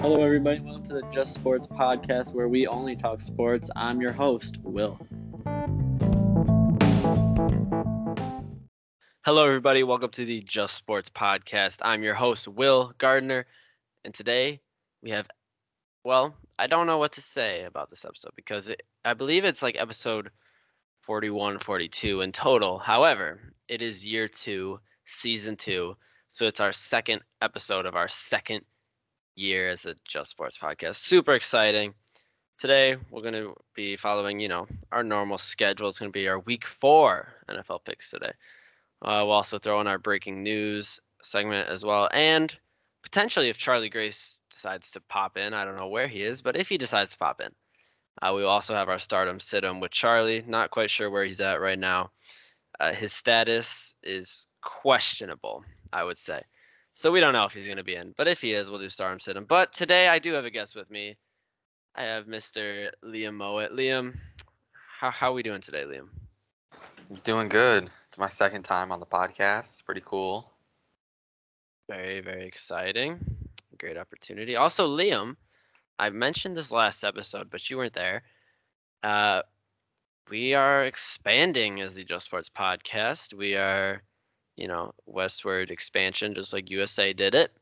Hello, everybody. Welcome to the Just Sports podcast where we only talk sports. I'm your host, Will. Hello, everybody. Welcome to the Just Sports podcast. I'm your host, Will Gardner. And today we have, well, I don't know what to say about this episode because it, I believe it's like episode 41, 42 in total. However, it is year two, season two. So it's our second episode of our second year as a Just Sports podcast. Super exciting. Today we're going to be following, you know, our normal schedule. It's going to be our week four NFL picks today. Uh, we'll also throw in our breaking news segment as well, and potentially if Charlie Grace decides to pop in, I don't know where he is, but if he decides to pop in, uh, we will also have our stardom sit him with Charlie. Not quite sure where he's at right now. Uh, his status is questionable, I would say. So we don't know if he's going to be in, but if he is, we'll do stardom sit him. But today I do have a guest with me. I have Mr. Liam Mowat. Liam, how how are we doing today, Liam? Doing good. It's my second time on the podcast. Pretty cool. Very very exciting. Great opportunity. Also, Liam, I mentioned this last episode, but you weren't there. Uh, we are expanding as the Just Sports podcast. We are, you know, westward expansion, just like USA did it.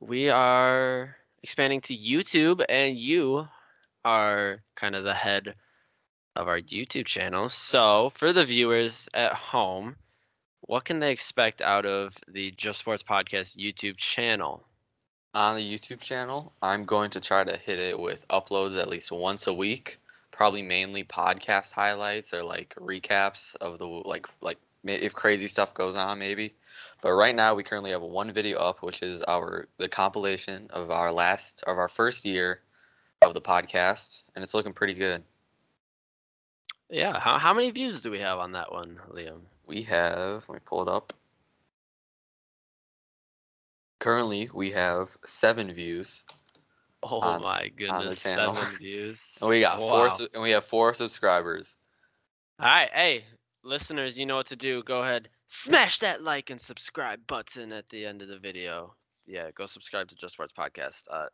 We are expanding to YouTube, and you are kind of the head of our YouTube channel. So, for the viewers at home, what can they expect out of the Just Sports Podcast YouTube channel? On the YouTube channel, I'm going to try to hit it with uploads at least once a week. Probably mainly podcast highlights or like recaps of the like like if crazy stuff goes on maybe. But right now we currently have one video up, which is our the compilation of our last of our first year of the podcast, and it's looking pretty good. Yeah, how, how many views do we have on that one, Liam? We have let me pull it up. Currently, we have seven views. Oh On- my goodness, seven views. And we got four, Wow. su- and we have four subscribers. All right, hey, listeners, you know what to do. Go ahead, smash that like and subscribe button at the end of the video. Yeah, go subscribe to Just Sports Podcast. Uh,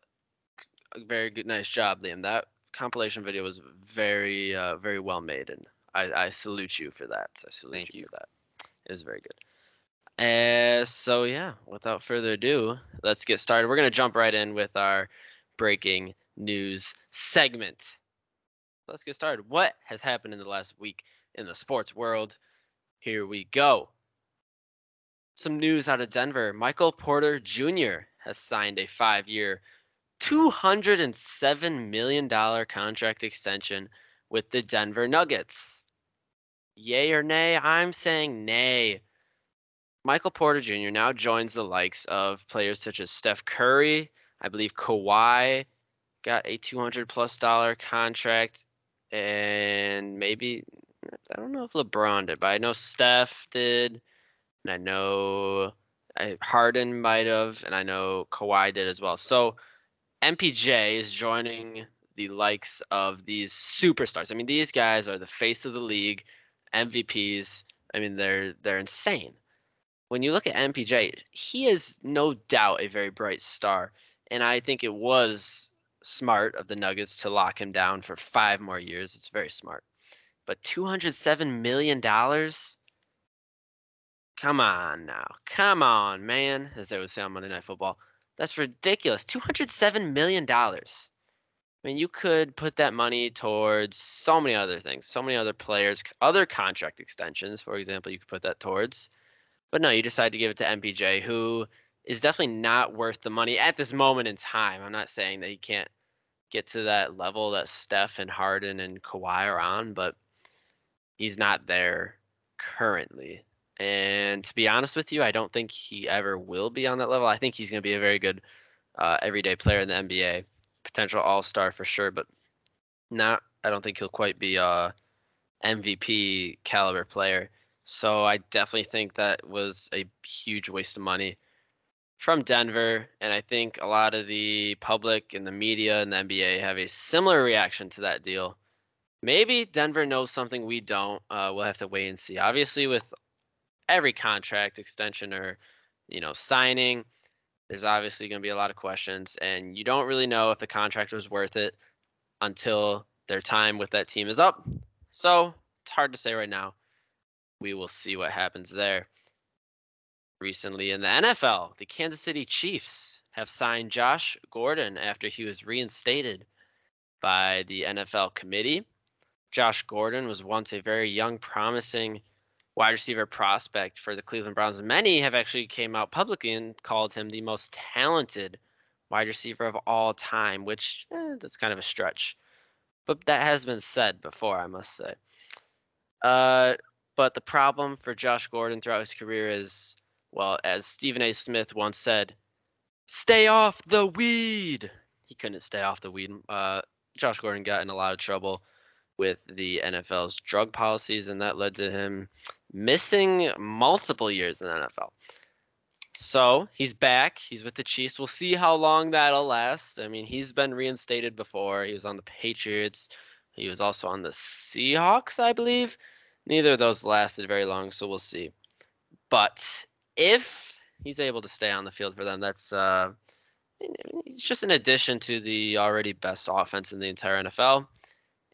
very good, nice job, Liam. That compilation video was very, uh, very well made, and I, I salute you for that. I salute Thank you, you. for that. It was very good. Uh, so yeah, without further ado, let's get started. We're gonna jump right in with our breaking news segment. Let's get started. What has happened in the last week in the sports world? Here we go. Some news out of Denver. Michael Porter Jr. has signed a five year, $207 million contract extension with the Denver Nuggets. Yay or nay? I'm saying nay. Michael Porter Jr. now joins the likes of players such as Steph Curry. I believe Kawhi got a 200 plus dollar contract, and maybe I don't know if LeBron did, but I know Steph did, and I know Harden might have, and I know Kawhi did as well. So MPJ is joining the likes of these superstars. I mean, these guys are the face of the league, MVPs. I mean, they're they're insane. When you look at MPJ, he is no doubt a very bright star, and I think it was smart of the Nuggets to lock him down for five more years. It's very smart. But $207 million? Come on now. Come on, man, as they would say on Monday Night Football. That's ridiculous. $207 million. I mean, you could put that money towards so many other things, so many other players, other contract extensions, for example, you could put that towards. But no, you decide to give it to MPJ, who is definitely not worth the money at this moment in time. I'm not saying that he can't get to that level that Steph and Harden and Kawhi are on, but he's not there currently. And to be honest with you, I don't think he ever will be on that level. I think he's going to be a very good uh, everyday player in the NBA, potential All Star for sure, but not. I don't think he'll quite be a MVP caliber player. So I definitely think that was a huge waste of money from Denver, and I think a lot of the public and the media and the NBA have a similar reaction to that deal. Maybe Denver knows something we don't. Uh, we'll have to wait and see. Obviously, with every contract extension or you know signing, there's obviously going to be a lot of questions, and you don't really know if the contract was worth it until their time with that team is up. So it's hard to say right now. We will see what happens there. Recently in the NFL, the Kansas City Chiefs have signed Josh Gordon after he was reinstated by the NFL committee. Josh Gordon was once a very young, promising wide receiver prospect for the Cleveland Browns. Many have actually came out publicly and called him the most talented wide receiver of all time, which eh, that's kind of a stretch. But that has been said before, I must say. Uh, but the problem for Josh Gordon throughout his career is, well, as Stephen A. Smith once said, stay off the weed. He couldn't stay off the weed. Uh, Josh Gordon got in a lot of trouble with the NFL's drug policies, and that led to him missing multiple years in the NFL. So he's back. He's with the Chiefs. We'll see how long that'll last. I mean, he's been reinstated before. He was on the Patriots. He was also on the Seahawks, I believe. Neither of those lasted very long, so we'll see. But if he's able to stay on the field for them, that's uh, just an addition to the already best offense in the entire NFL,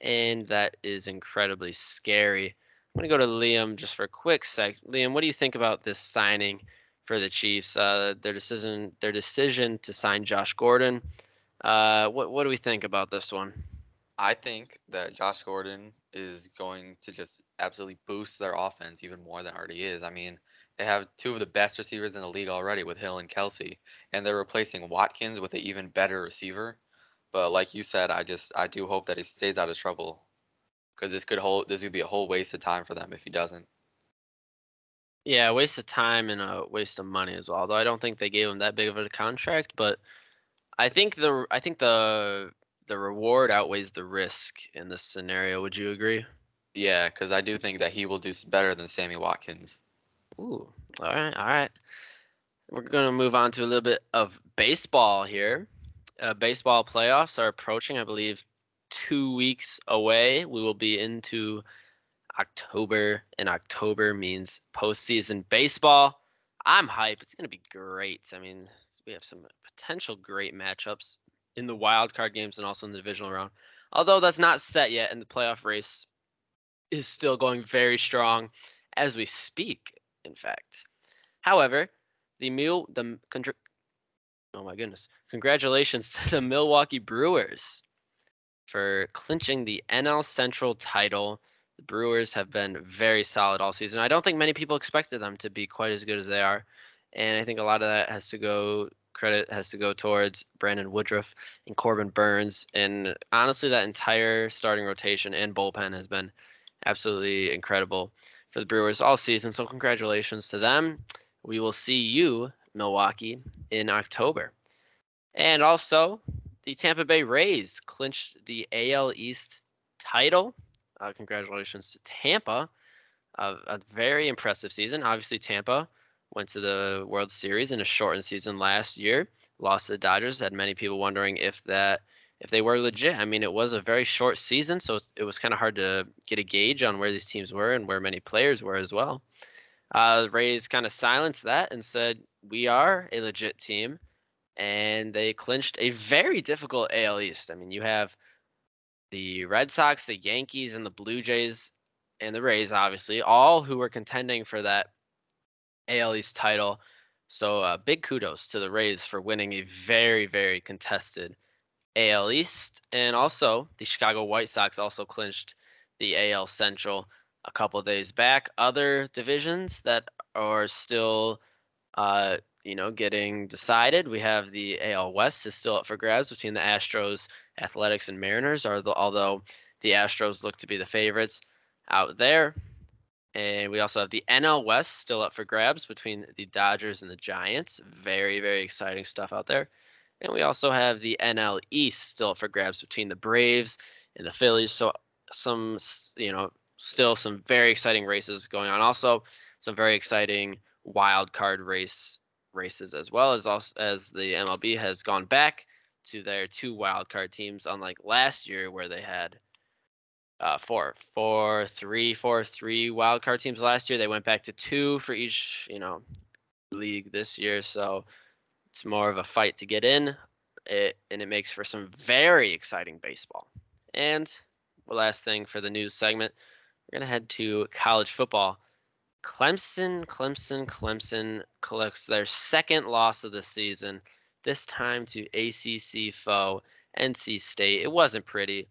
and that is incredibly scary. I'm gonna go to Liam just for a quick sec. Liam, what do you think about this signing for the Chiefs? Uh, their decision, their decision to sign Josh Gordon. Uh, what what do we think about this one? I think that Josh Gordon is going to just absolutely boost their offense even more than already is. I mean, they have two of the best receivers in the league already with Hill and Kelce, and they're replacing Watkins with an even better receiver. But like you said, I just I do hope that he stays out of trouble because this could hold this could be a whole waste of time for them if he doesn't. Yeah, waste of time and a waste of money as well. Although I don't think they gave him that big of a contract, but I think the I think the the reward outweighs the risk in this scenario. Would you agree? Yeah, because I do think that he will do better than Sammy Watkins. Ooh, all right, all right. We're going to move on to a little bit of baseball here. Uh, baseball playoffs are approaching, I believe, two weeks away. We will be into October, and October means postseason baseball. I'm hype. It's going to be great. I mean, we have some potential great matchups in the wild card games and also in the divisional round. Although that's not set yet, and the playoff race is still going very strong as we speak. In fact, however, the Mil the oh my goodness, congratulations to the Milwaukee Brewers for clinching the NL Central title. The Brewers have been very solid all season. I don't think many people expected them to be quite as good as they are, and I think a lot of that has to go credit has to go towards Brandon Woodruff and Corbin Burnes. And honestly, that entire starting rotation and bullpen has been absolutely incredible for the Brewers all season. So congratulations to them. We will see you, Milwaukee, in October. And also, the Tampa Bay Rays clinched the AL East title. Uh, congratulations to Tampa. Uh, a very impressive season. Obviously, Tampa went to the World Series in a shortened season last year. Lost to the Dodgers. Had many people wondering if that if they were legit. I mean, it was a very short season, so it was kind of hard to get a gauge on where these teams were and where many players were as well. Uh, the Rays kind of silenced that and said, "We are a legit team," and they clinched a very difficult AL East. I mean, you have the Red Sox, the Yankees, and the Blue Jays, and the Rays, obviously, all who were contending for that AL East title. So uh, big kudos to the Rays for winning a very, very contested AL East. And also, the Chicago White Sox also clinched the AL Central a couple days back. Other divisions that are still, uh, you know, getting decided. We have the AL West is still up for grabs between the Astros, Athletics, and Mariners. Although the Astros look to be the favorites out there. And we also have the NL West still up for grabs between the Dodgers and the Giants. Very, very exciting stuff out there. And we also have the NL East still up for grabs between the Braves and the Phillies. So some, you know, still some very exciting races going on. Also, some very exciting wild card race races as well as also, as the MLB has gone back to their two wild card teams, unlike last year where they had uh, four, four, three, four, three wild card teams last year. They went back to two for each, you know, league this year. So It's more of a fight to get in, it, and it makes for some very exciting baseball. And last thing for the news segment, we're going to head to college football. Clemson, Clemson, Clemson collects their second loss of the season, this time to ACC foe NC State. It wasn't pretty.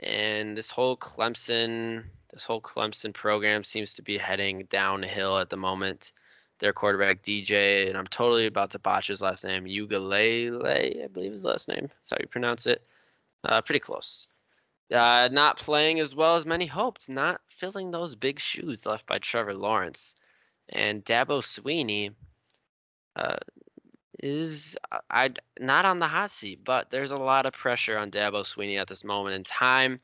And this whole Clemson, this whole Clemson program seems to be heading downhill at the moment. Their quarterback DJ, and I'm totally about to botch his last name, Ugalele, I believe his last name. That's how you pronounce it. Uh, pretty close. Uh, not playing as well as many hoped, not filling those big shoes left by Trevor Lawrence. And Dabo Swinney uh, is I not on the hot seat, but there's a lot of pressure on Dabo Swinney at this moment in time.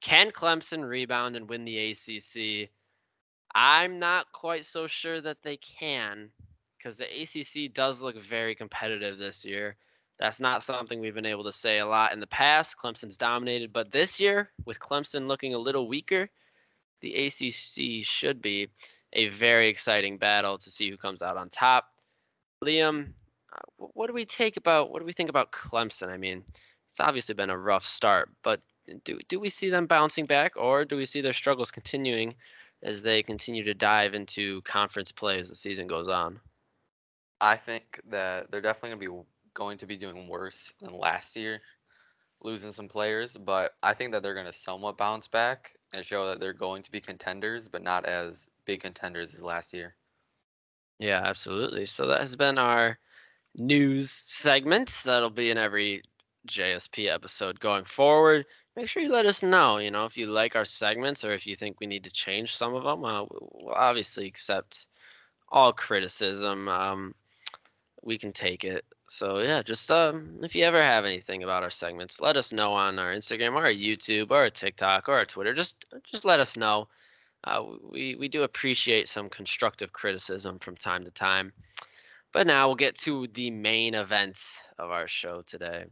Can Clemson rebound and win the ACC? I'm not quite so sure that they can because the ACC does look very competitive this year. That's not something we've been able to say a lot in the past. Clemson's dominated, but this year, with Clemson looking a little weaker, the ACC should be a very exciting battle to see who comes out on top. Liam, uh, what do we take about what do we think about Clemson? I mean, it's obviously been a rough start, but do do we see them bouncing back, or do we see their struggles continuing as they continue to dive into conference play as the season goes on? I think that they're definitely going to be going to be doing worse than last year, losing some players. But I think that they're going to somewhat bounce back and show that they're going to be contenders, but not as big contenders as last year. Yeah, absolutely. So that has been our news segment. That'll be in every JSP episode going forward. Make sure you let us know, you know, if you like our segments or if you think we need to change some of them. Uh, we'll obviously accept all criticism. Um, we can take it. So yeah, just um, if you ever have anything about our segments, let us know on our Instagram or our YouTube or our TikTok or our Twitter. Just just let us know. Uh, we we do appreciate some constructive criticism from time to time. But now we'll get to the main event of our show today,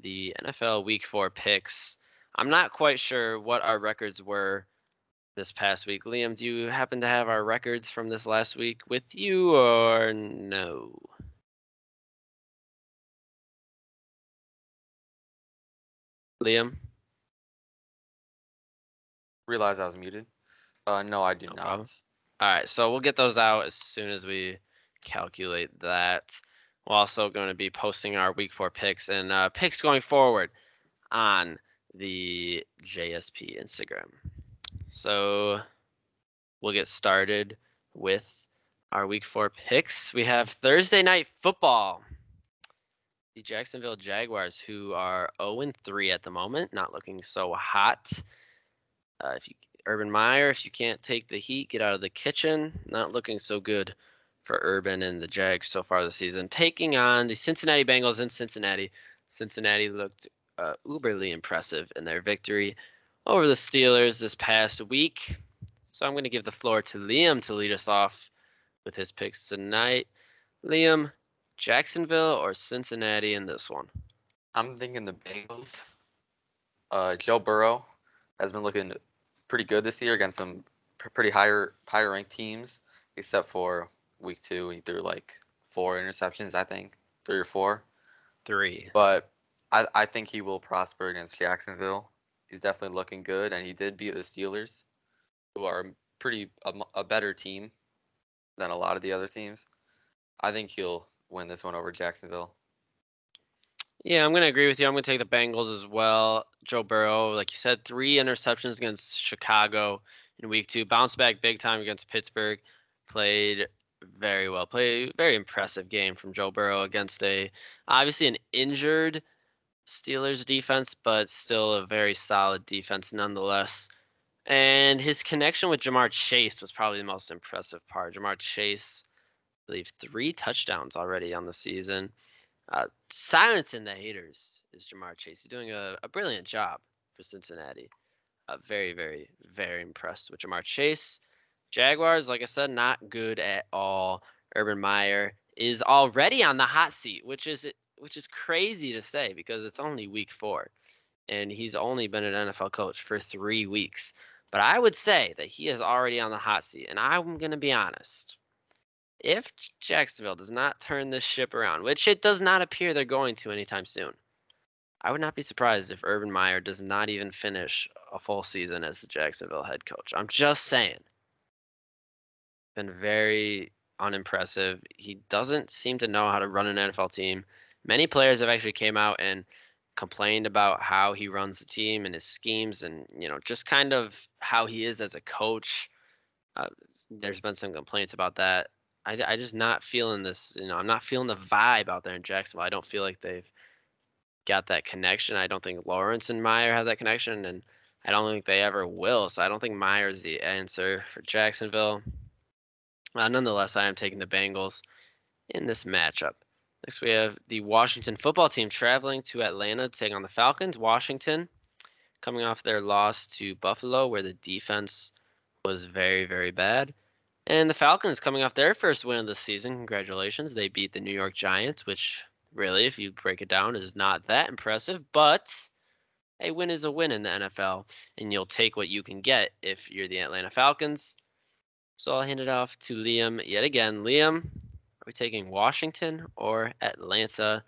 the NFL Week Four picks. I'm not quite sure what our records were this past week. Liam, do you happen to have our records from this last week with you or no? Liam? Realize I was muted. Uh, no, I do No not. problem. All right, so we'll get those out as soon as we calculate that. We're also going to be posting our week four picks and uh, picks going forward on the JSP Instagram. So we'll get started with our week four picks. We have Thursday night football. The Jacksonville Jaguars, who are 0 3 at the moment, not looking so hot. Uh, if you Urban Meyer, if you can't take the heat, get out of the kitchen. Not looking so good for Urban and the Jags so far this season. Taking on the Cincinnati Bengals in Cincinnati. Cincinnati looked uh, uberly impressive in their victory over the Steelers this past week. So I'm going to give the floor to Liam to lead us off with his picks tonight. Liam, Jacksonville or Cincinnati in this one? I'm thinking the Bengals. Uh, Joe Burrow has been looking pretty good this year against some pretty higher higher ranked teams, except for week two. He threw like four interceptions, I think, three or four. Three. But I, I think he will prosper against Jacksonville. He's definitely looking good, and he did beat the Steelers, who are pretty a better team than a lot of the other teams. I think he'll win this one over Jacksonville. Yeah, I'm going to agree with you. I'm going to take the Bengals as well. Joe Burrow, like you said, three interceptions against Chicago in week two. Bounced back big time against Pittsburgh. Played very well. Played very impressive game from Joe Burrow against a obviously an injured Steelers defense, but still a very solid defense nonetheless. And his connection with Ja'Marr Chase was probably the most impressive part. Ja'Marr Chase, I believe, three touchdowns already on the season. Uh, silencing the haters is Ja'Marr Chase. He's doing a, a brilliant job for Cincinnati. Uh, very, very, very impressed with Ja'Marr Chase. Jaguars, like I said, not good at all. Urban Meyer is already on the hot seat, which is which is crazy to say because it's only week four, and he's only been an NFL coach for three weeks. But I would say that he is already on the hot seat, and I'm going to be honest. If Jacksonville does not turn this ship around, which it does not appear they're going to anytime soon, I would not be surprised if Urban Meyer does not even finish a full season as the Jacksonville head coach. I'm just saying. Been very unimpressive. He doesn't seem to know how to run an NFL team. Many players have actually came out and complained about how he runs the team and his schemes and you know just kind of how he is as a coach. Uh, there's been some complaints about that. I, I just not feeling this. You know, I'm not feeling the vibe out there in Jacksonville. I don't feel like they've got that connection. I don't think Lawrence and Meyer have that connection, and I don't think they ever will. So I don't think Meyer's the answer for Jacksonville. Uh, nonetheless, I am taking the Bengals in this matchup. Next, we have the Washington football team traveling to Atlanta to take on the Falcons. Washington coming off their loss to Buffalo, where the defense was very, very bad. And the Falcons coming off their first win of the season. Congratulations. They beat the New York Giants, which really, if you break it down, is not that impressive. But a win is a win in the NFL, and you'll take what you can get if you're the Atlanta Falcons. So I'll hand it off to Liam yet again. Liam, are we taking Washington or Atlanta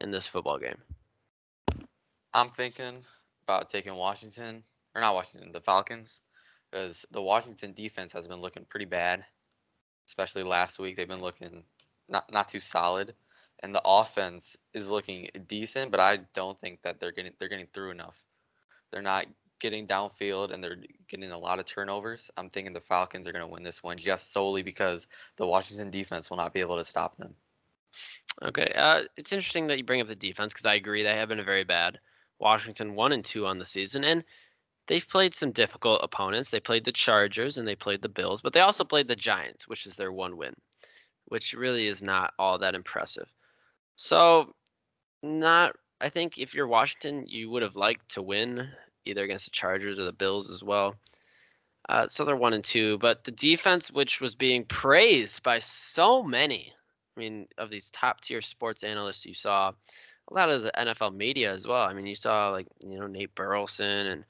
in this football game? I'm thinking about taking Washington, or not Washington, the Falcons, because the Washington defense has been looking pretty bad, especially last week. They've been looking not not too solid, and the offense is looking decent, but I don't think that they're getting they're getting through enough. They're not getting downfield and they're getting a lot of turnovers. I'm thinking the Falcons are going to win this one just solely because the Washington defense will not be able to stop them. Okay, uh, it's interesting that you bring up the defense because I agree they have been a very bad. Washington one and two on the season, and they've played some difficult opponents. They played the Chargers and they played the Bills, but they also played the Giants, which is their one win, which really is not all that impressive. So, not. I think if you're Washington, you would have liked to win either against the Chargers or the Bills as well. Uh, so they're one and two, but the defense, which was being praised by so many, I mean, of these top tier sports analysts, you saw a lot of the NFL media as well. I mean, you saw like you know Nate Burleson and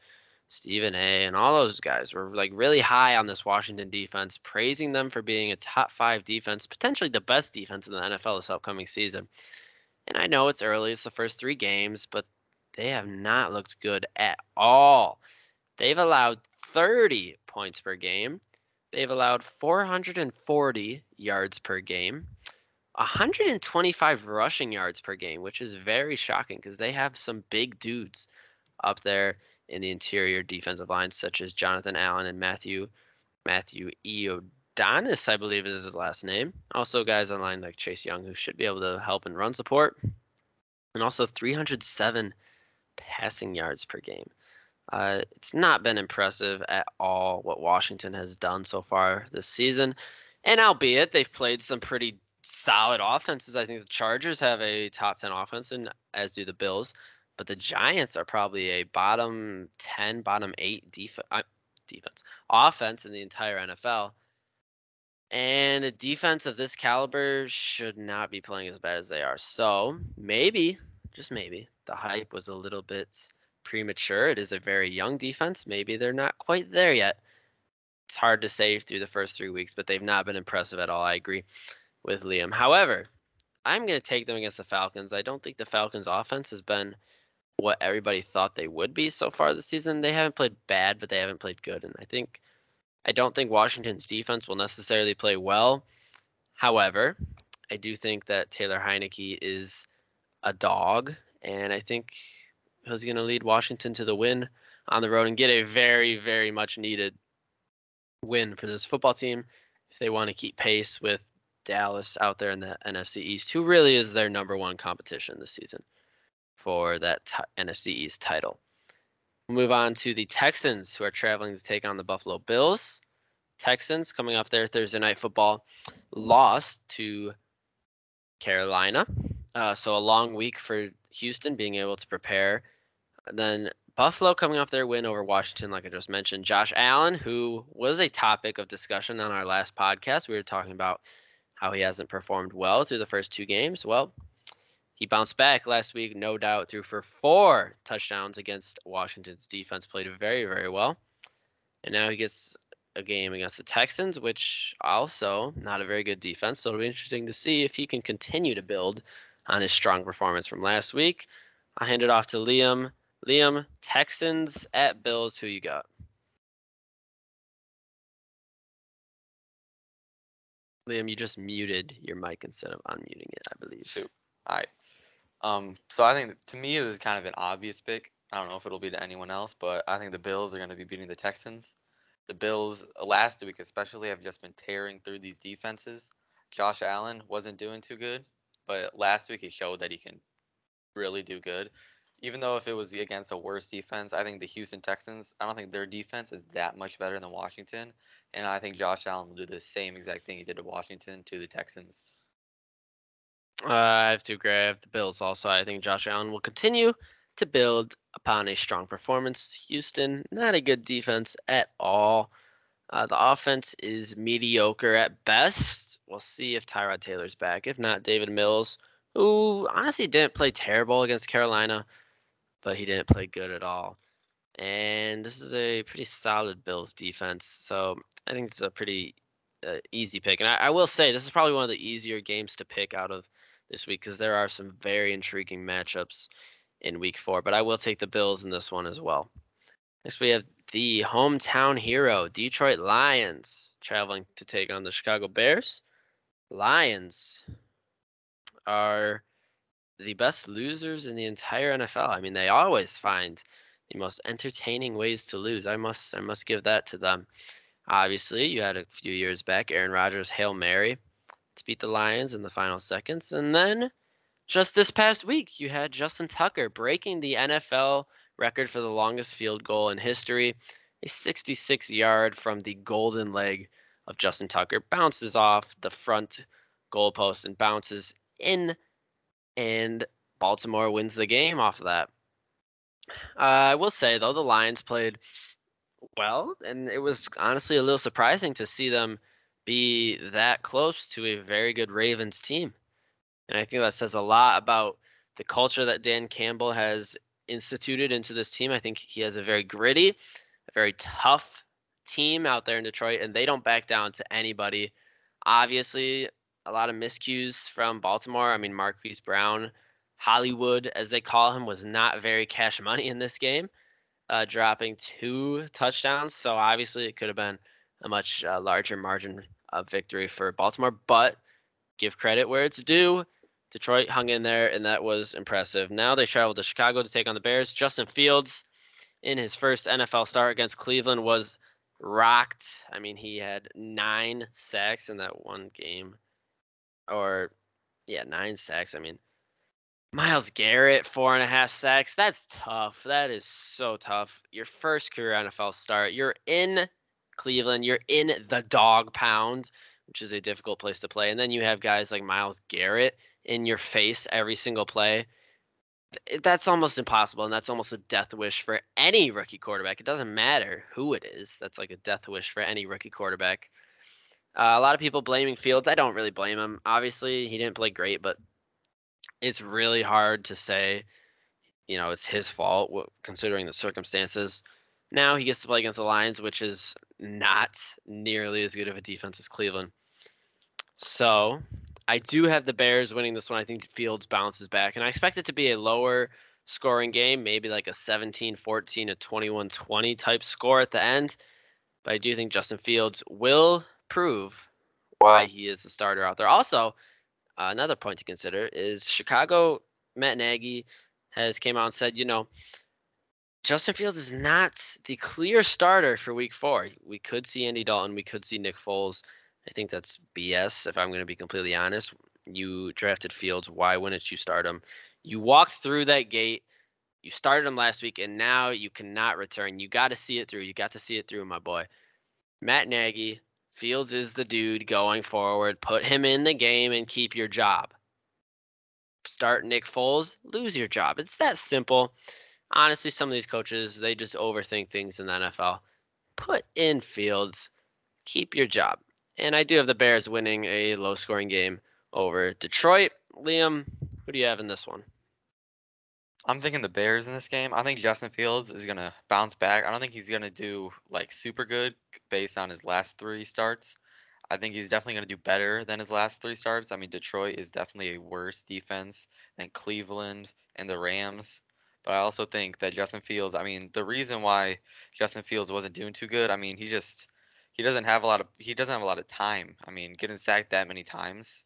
Stephen A. and all those guys were like really high on this Washington defense, praising them for being a top five defense, potentially the best defense in the NFL this upcoming season. And I know it's early; it's the first three games, but they have not looked good at all. They've allowed 30 points per game. They've allowed 440 yards per game, 125 rushing yards per game, which is very shocking because they have some big dudes up there in the interior defensive lines, such as Jonathan Allen and Matthew Matthew Ioannidis, I believe is his last name. Also, guys online like Chase Young who should be able to help in run support, and also 307 passing yards per game. Uh, it's not been impressive at all what Washington has done so far this season. And albeit they've played some pretty solid offenses, I think the Chargers have a top 10 offense, and as do the Bills. But the Giants are probably a bottom 10, bottom 8 def- uh, defense, offense in the entire NFL. And a defense of this caliber should not be playing as bad as they are. So maybe, just maybe, the hype was a little bit premature. It is a very young defense. Maybe they're not quite there yet. It's hard to say through the first three weeks, but they've not been impressive at all. I agree with Liam. However, I'm going to take them against the Falcons. I don't think the Falcons' offense has been what everybody thought they would be so far this season. They haven't played bad, but they haven't played good. And I think I don't think Washington's defense will necessarily play well. However, I do think that Taylor Heinicke is a dog and I think he's going to lead Washington to the win on the road and get a very, very much needed win for this football team if they want to keep pace with Dallas out there in the NFC East, who really is their number one competition this season for that t- NFC East title. We'll move on to the Texans, who are traveling to take on the Buffalo Bills. Texans coming off their Thursday night football lost to Carolina. Uh, so a long week for Houston being able to prepare. And then Buffalo coming off their win over Washington, like I just mentioned. Josh Allen, who was a topic of discussion on our last podcast, we were talking about how he hasn't performed well through the first two games. Well, he bounced back last week, no doubt, threw for four touchdowns against Washington's defense, played very, very well. And now he gets a game against the Texans, which also not a very good defense. So it'll be interesting to see if he can continue to build on his strong performance from last week. I'll hand it off to Liam. Liam, Texans at Bills. Who you got? Liam, you just muted your mic instead of unmuting it, I believe. Shoot. All right. Um, so I think to me this is kind of an obvious pick. I don't know if it'll be to anyone else, but I think the Bills are going to be beating the Texans. The Bills uh, last week especially have just been tearing through these defenses. Josh Allen wasn't doing too good, but last week he showed that he can really do good. Even though if it was against a worse defense, I think the Houston Texans, I don't think their defense is that much better than Washington. And I think Josh Allen will do the same exact thing he did to Washington to the Texans. Uh, I have to agree. I have the Bills also. I think Josh Allen will continue to build upon a strong performance. Houston, not a good defense at all. Uh, the offense is mediocre at best. We'll see if Tyrod Taylor's back. If not, Davis Mills, who honestly didn't play terrible against Carolina, but he didn't play good at all. And this is a pretty solid Bills defense. So I think it's a pretty uh, easy pick. And I, I will say, this is probably one of the easier games to pick out of this week because there are some very intriguing matchups in week four. But I will take the Bills in this one as well. Next, we have the hometown hero, Detroit Lions, traveling to take on the Chicago Bears. Lions are the best losers in the entire NFL. I mean, they always find the most entertaining ways to lose. I must I must give that to them. Obviously, you had a few years back Aaron Rodgers Hail Mary beat the Lions in the final seconds. And then just this past week, you had Justin Tucker breaking the NFL record for the longest field goal in history. A 66 yard from the golden leg of Justin Tucker bounces off the front goalpost and bounces in, and Baltimore wins the game off of that. Uh, I will say, though, the Lions played well, and it was honestly a little surprising to see them be that close to a very good Ravens team. And I think that says a lot about the culture that Dan Campbell has instituted into this team. I think he has a very gritty, a very tough team out there in Detroit, and they don't back down to anybody. Obviously, a lot of miscues from Baltimore. I mean, Marquise Brown, Hollywood, as they call him, was not very cash money in this game, uh, dropping two touchdowns. So obviously, it could have been a much uh, larger margin a victory for Baltimore, but give credit where it's due. Detroit hung in there, and that was impressive. Now they travel to Chicago to take on the Bears. Justin Fields, in his first NFL start against Cleveland, was rocked. I mean, he had nine sacks in that one game, or yeah, nine sacks. I mean, Myles Garrett, four and a half sacks. That's tough. That is so tough. Your first career NFL start. You're in Cleveland. You're in the dog pound, which is a difficult place to play. And then you have guys like Myles Garrett in your face every single play. That's almost impossible, and that's almost a death wish for any rookie quarterback. It doesn't matter who it is. That's like a death wish for any rookie quarterback. Uh, a lot of people blaming Fields. I don't really blame him. Obviously, he didn't play great, but it's really hard to say, you know, it's his fault considering the circumstances. Now he gets to play against the Lions, which is not nearly as good of a defense as Cleveland. So I do have the Bears winning this one. I think Fields bounces back, and I expect it to be a lower scoring game, maybe like a 17 14 to 21 20 type score at the end. But I do think Justin Fields will prove why he is the starter out there. Also, uh, another point to consider is Chicago, Matt Nagy has came out and said, you know, Justin Fields is not the clear starter for week four. We could see Andy Dalton. We could see Nick Foles. I think that's BS, if I'm going to be completely honest. You drafted Fields. Why wouldn't you start him? You walked through that gate. You started him last week, and now you cannot return. You got to see it through. You got to see it through, my boy. Matt Nagy, Fields is the dude going forward. Put him in the game and keep your job. Start Nick Foles, lose your job. It's that simple honestly, some of these coaches they just overthink things in the NFL. Put in Fields, keep your job. And I do have the Bears winning a low scoring game over Detroit. Liam, who do you have in this one? I'm thinking the Bears in this game. I think Justin Fields is gonna bounce back. I don't think he's gonna do like super good based on his last three starts. I think he's definitely gonna do better than his last three starts. I mean, Detroit is definitely a worse defense than Cleveland and the Rams. But I also think that Justin Fields. I mean, the reason why Justin Fields wasn't doing too good. I mean, he just he doesn't have a lot of he doesn't have a lot of time. I mean, getting sacked that many times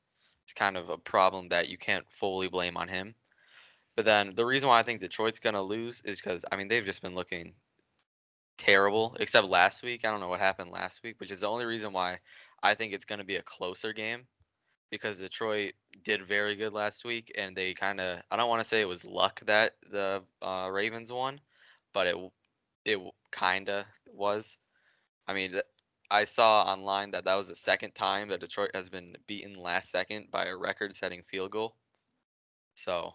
is kind of a problem that you can't fully blame on him. But then the reason why I think Detroit's gonna lose is because I mean they've just been looking terrible, except last week. I don't know what happened last week, which is the only reason why I think it's gonna be a closer game because Detroit did very good last week, and they kind of I don't want to say it was luck that the uh, Ravens won, but it it kind of was. I mean, I saw online that that was the second time that Detroit has been beaten last second by a record-setting field goal. So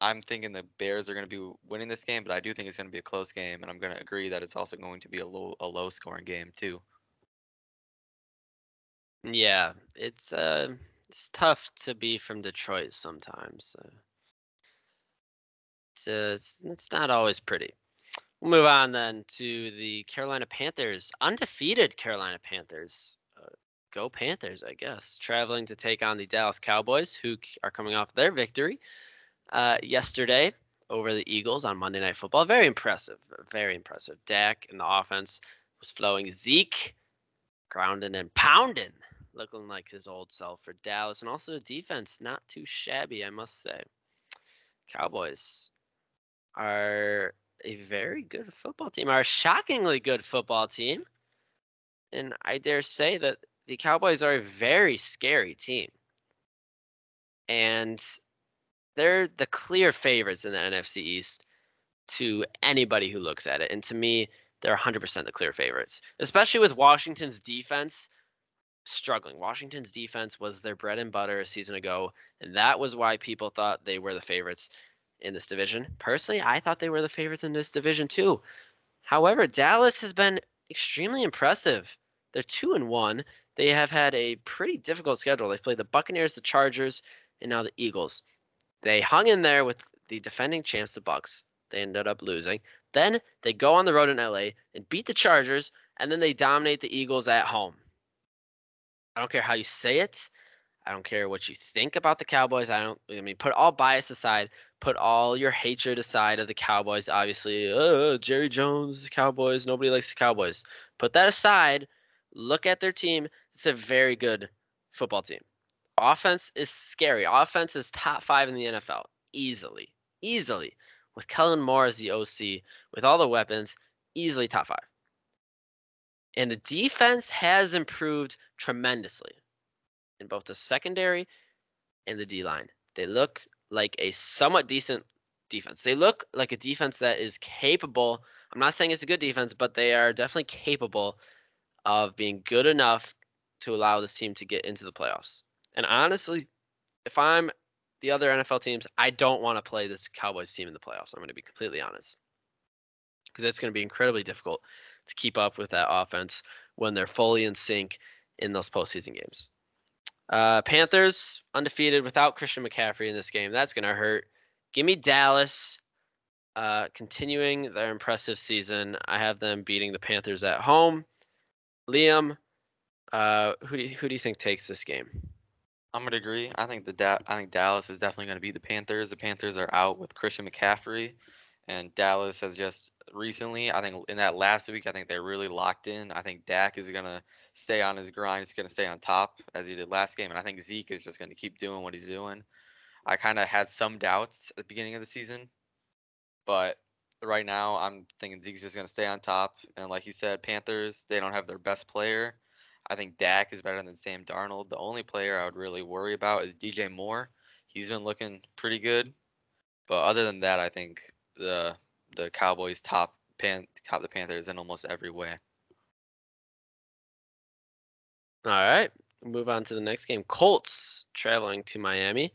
I'm thinking the Bears are going to be winning this game, but I do think it's going to be a close game, and I'm going to agree that it's also going to be a low a low scoring game too. Yeah, it's uh, it's tough to be from Detroit sometimes. So. it's, uh, it's not always pretty. We'll move on then to the Carolina Panthers, undefeated Carolina Panthers. Uh, go Panthers, I guess. Traveling to take on the Dallas Cowboys, who are coming off their victory uh, yesterday over the Eagles on Monday Night Football. Very impressive. Very impressive. Dak and the offense was flowing. Zeke grounding and pounding, looking like his old self for Dallas. And also the defense, not too shabby, I must say. Cowboys are a very good football team, are a shockingly good football team. And I dare say that the Cowboys are a very scary team. And they're the clear favorites in the NFC East to anybody who looks at it. And to me, they're 100% the clear favorites, especially with Washington's defense struggling. Washington's defense was their bread and butter a season ago, and that was why people thought they were the favorites in this division. Personally, I thought they were the favorites in this division too. However, Dallas has been extremely impressive. They're 2 and 1. They have had a pretty difficult schedule. They've played the Buccaneers, the Chargers, and now the Eagles. They hung in there with the defending champs, the Bucs. They ended up losing. Then they go on the road in LA and beat the Chargers, and then they dominate the Eagles at home. I don't care how you say it. I don't care what you think about the Cowboys. I don't. I mean, put all bias aside. Put all your hatred aside of the Cowboys. Obviously, Jerry Jones, Cowboys. Nobody likes the Cowboys. Put that aside. Look at their team. It's a very good football team. Offense is scary. Offense is top five in the NFL easily, easily. With Kellen Moore as the OC, with all the weapons, easily top five. And the defense has improved tremendously in both the secondary and the D line. They look like a somewhat decent defense. They look like a defense that is capable. I'm not saying it's a good defense, but they are definitely capable of being good enough to allow this team to get into the playoffs. And honestly, if I'm the other NFL teams, I don't want to play this Cowboys team in the playoffs. I'm going to be completely honest. Because it's going to be incredibly difficult to keep up with that offense when they're fully in sync in those postseason games. Uh, Panthers undefeated without Christian McCaffrey in this game. That's going to hurt. Give me Dallas uh, continuing their impressive season. I have them beating the Panthers at home. Liam, uh, who do you, who do you think takes this game? I'm gonna agree. I think the da- I think Dallas is definitely gonna beat the Panthers. The Panthers are out with Christian McCaffrey, and Dallas has just recently. I think in that last week, I think they're really locked in. I think Dak is gonna stay on his grind. He's gonna stay on top as he did last game, and I think Zeke is just gonna keep doing what he's doing. I kind of had some doubts at the beginning of the season, but right now I'm thinking Zeke's just gonna stay on top. And like you said, Panthers they don't have their best player. I think Dak is better than Sam Darnold. The only player I would really worry about is DJ Moore. He's been looking pretty good, but other than that, I think the the Cowboys top pan top the Panthers in almost every way. All right, move on to the next game. Colts traveling to Miami.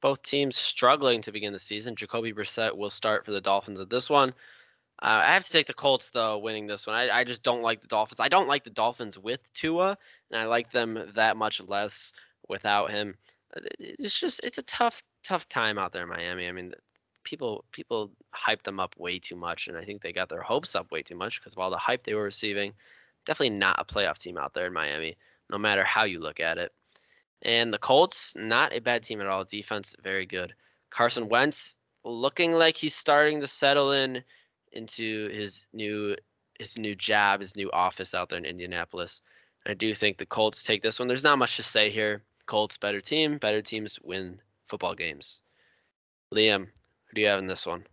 Both teams struggling to begin the season. Jacoby Brissett will start for the Dolphins at this one. Uh, I have to take the Colts though, winning this one. I, I just don't like the Dolphins. I don't like the Dolphins with Tua, and I like them that much less without him. Uh, it's just it's a tough tough time out there in Miami. I mean, people people hyped them up way too much, and I think they got their hopes up way too much because while the hype they were receiving, definitely not a playoff team out there in Miami, no matter how you look at it. And the Colts, not a bad team at all. Defense, very good. Carson Wentz looking like he's starting to settle in into his new his new job, his new office out there in Indianapolis. I do think the Colts take this one. There's not much to say here. Colts better team, better teams win football games. Liam, who do you have in this one?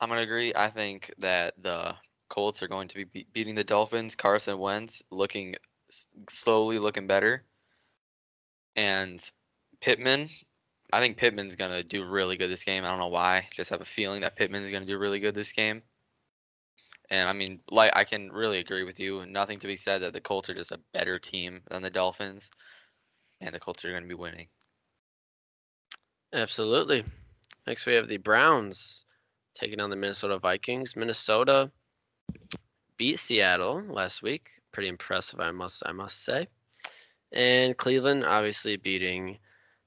I'm gonna agree. I think that the Colts are going to be be- beating the Dolphins. Carson Wentz looking s- slowly looking better, and Pittman. I think Pittman's gonna do really good this game. I don't know why. Just have a feeling that Pittman's gonna do really good this game. And I mean, like I can really agree with you. Nothing to be said that the Colts are just a better team than the Dolphins, and the Colts are gonna be winning. Absolutely. Next, we have the Browns taking on the Minnesota Vikings. Minnesota beat Seattle last week. Pretty impressive, I must I must say. And Cleveland obviously beating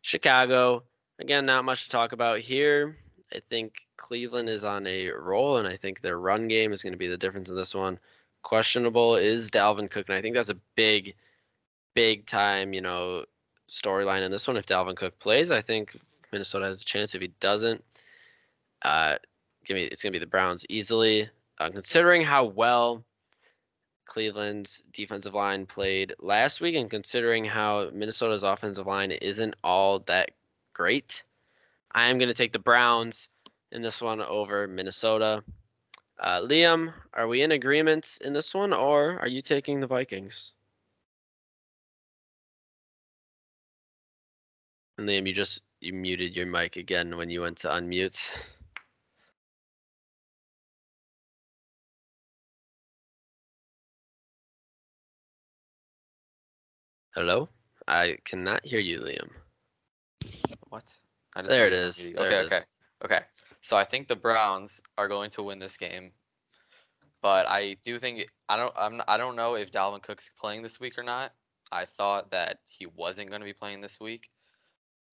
Chicago. Again, not much to talk about here. I think Cleveland is on a roll, and I think their run game is going to be the difference in this one. Questionable is Dalvin Cook, and I think that's a big, big time, you know, storyline in this one. If Dalvin Cook plays, I think Minnesota has a chance. If he doesn't, uh, give me it's gonna be the Browns easily. Uh, considering how well Cleveland's defensive line played last week, and considering how Minnesota's offensive line isn't all that great, I am gonna take the Browns in this one over Minnesota. Uh, Liam, are we in agreement in this one, or are you taking the Vikings? And Liam, you just you muted your mic again when you went to unmute. Hello? I cannot hear you, Liam. What? I There it is. There okay, it okay. is. Okay. So I think the Browns are going to win this game. But I do think I don't I'm I don't know if Dalvin Cook's playing this week or not. I thought that he wasn't going to be playing this week.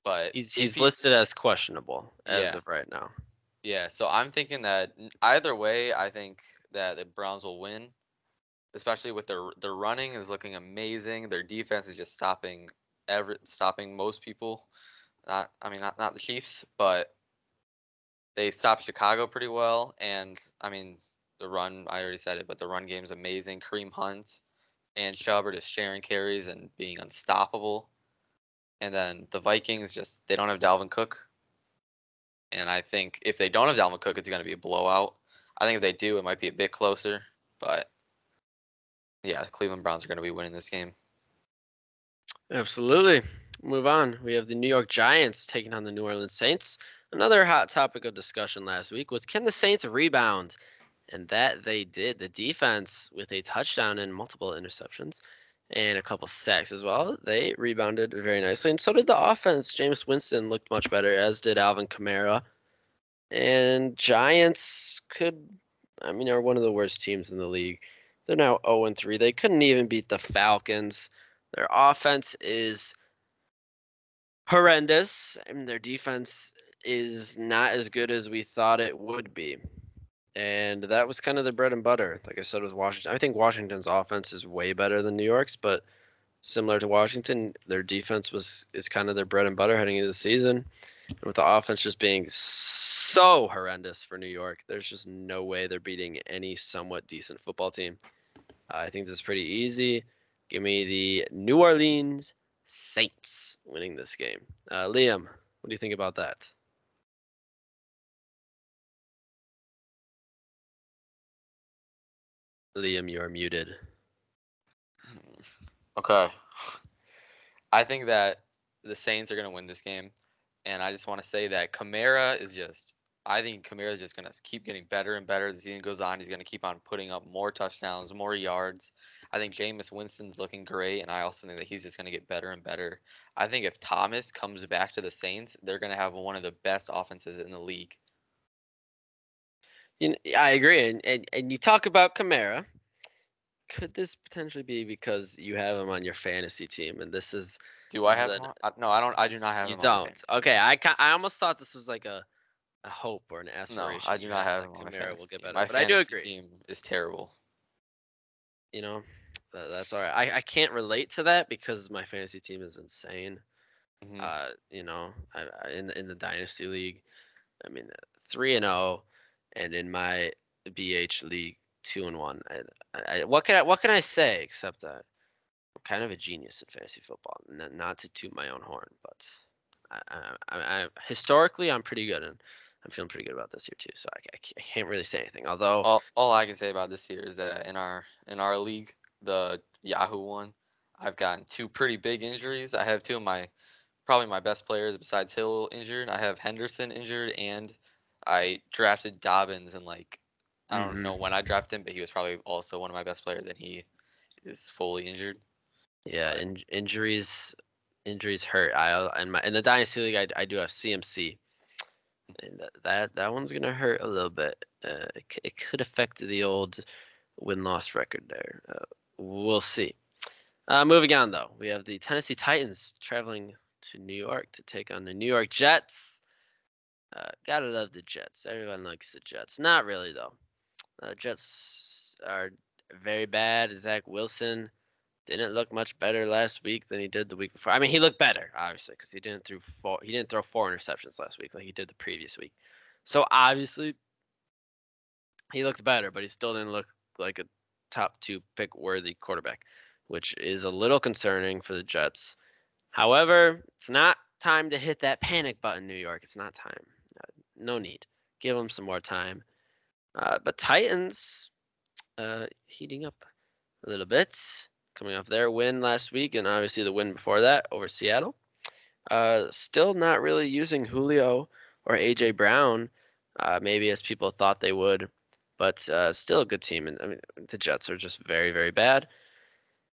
But He's he's he- listed as questionable as Yeah. of right now. Yeah, so I'm thinking that either way, I think that the Browns will win. Especially with their their running is looking amazing. Their defense is just stopping every stopping most people. Not I mean not not the Chiefs, but they stopped Chicago pretty well. And I mean the run I already said it, but the run game is amazing. Kareem Hunt and Chubb are just sharing carries and being unstoppable. And then the Vikings just they don't have Dalvin Cook. And I think if they don't have Dalvin Cook, it's going to be a blowout. I think if they do, it might be a bit closer. But yeah, the Cleveland Browns are going to be winning this game. Absolutely. Move on. We have the New York Giants taking on the New Orleans Saints. Another hot topic of discussion last week was can the Saints rebound? And that they did. The defense, with a touchdown and multiple interceptions and a couple sacks as well, they rebounded very nicely. And so did the offense. Jameis Winston looked much better, as did Alvin Kamara. And Giants could, I mean, are one of the worst teams in the league. They're now 0 3. They couldn't even beat the Falcons. Their offense is horrendous, and their defense is not as good as we thought it would be. And that was kind of the bread and butter. Like I said, with Washington, I think Washington's offense is way better than New York's, but similar to Washington, their defense was is kind of their bread and butter heading into the season. And with the offense just being so horrendous for New York, there's just no way they're beating any somewhat decent football team. Uh, I think this is pretty easy. Give me the New Orleans Saints winning this game. Uh, Liam, what do you think about that? Liam, you are muted. Okay. I think that the Saints are going to win this game. And I just want to say that Kamara is just, I think Kamara is just going to keep getting better and better as the season goes on. He's going to keep on putting up more touchdowns, more yards. I think Jameis Winston's looking great. And I also think that he's just going to get better and better. I think if Thomas comes back to the Saints, they're going to have one of the best offenses in the league. You I agree, and, and and you talk about Kamara. Could this potentially be because you have him on your fantasy team, and this is Do I have an- him on- No, I don't. I do not have you him on don't? Okay, I I almost thought this was like a a hope or an aspiration. No. I do not have that him Kamara will get better. My but I do fantasy agree. team is terrible. You know, tha- that's all right. I, I can't relate to that because my fantasy team is insane. Mhm. Uh, you know, I, I, in in the dynasty league, I mean, three and zero, and in my BH league, two and one. I, I, what can I what can I say except that I'm kind of a genius in fantasy football. Not to toot my own horn, but I, I, historically I'm pretty good, and I'm feeling pretty good about this year too. So I can't really say anything. Although, all, all I can say about this year is that in our in our league, the Yahoo one, I've gotten two pretty big injuries. I have two of my probably my best players besides Hill injured. I have Henderson injured, and I drafted Dobbins and like I don't Mhm. know when I drafted him, but he was probably also one of my best players, and he is fully injured. yeah, in, injuries injuries hurt. I in my in the dynasty league I, I do have CMC, and that that, that one's gonna hurt a little bit. Uh, it, it could affect the old win loss record there. Uh, we'll see. Uh, moving on though, we have the Tennessee Titans traveling to New York to take on the New York Jets. Uh, gotta love the Jets. Everyone likes the Jets. Not really though. Uh, Jets are very bad. Zach Wilson didn't look much better last week than he did the week before. I mean, he looked better, obviously, because he didn't throw four. He didn't throw four interceptions last week like he did the previous week. So obviously, he looked better, but he still didn't look like a top two pick worthy quarterback, which is a little concerning for the Jets. However, it's not time to hit that panic button, New York. It's not time. No need. Give them some more time. Uh, but Titans uh, heating up a little bit, coming off their win last week, and obviously the win before that over Seattle. Uh, still not really using Julio or AJ Brown, uh, maybe as people thought they would, but uh, still a good team. And I mean, the Jets are just very, very bad.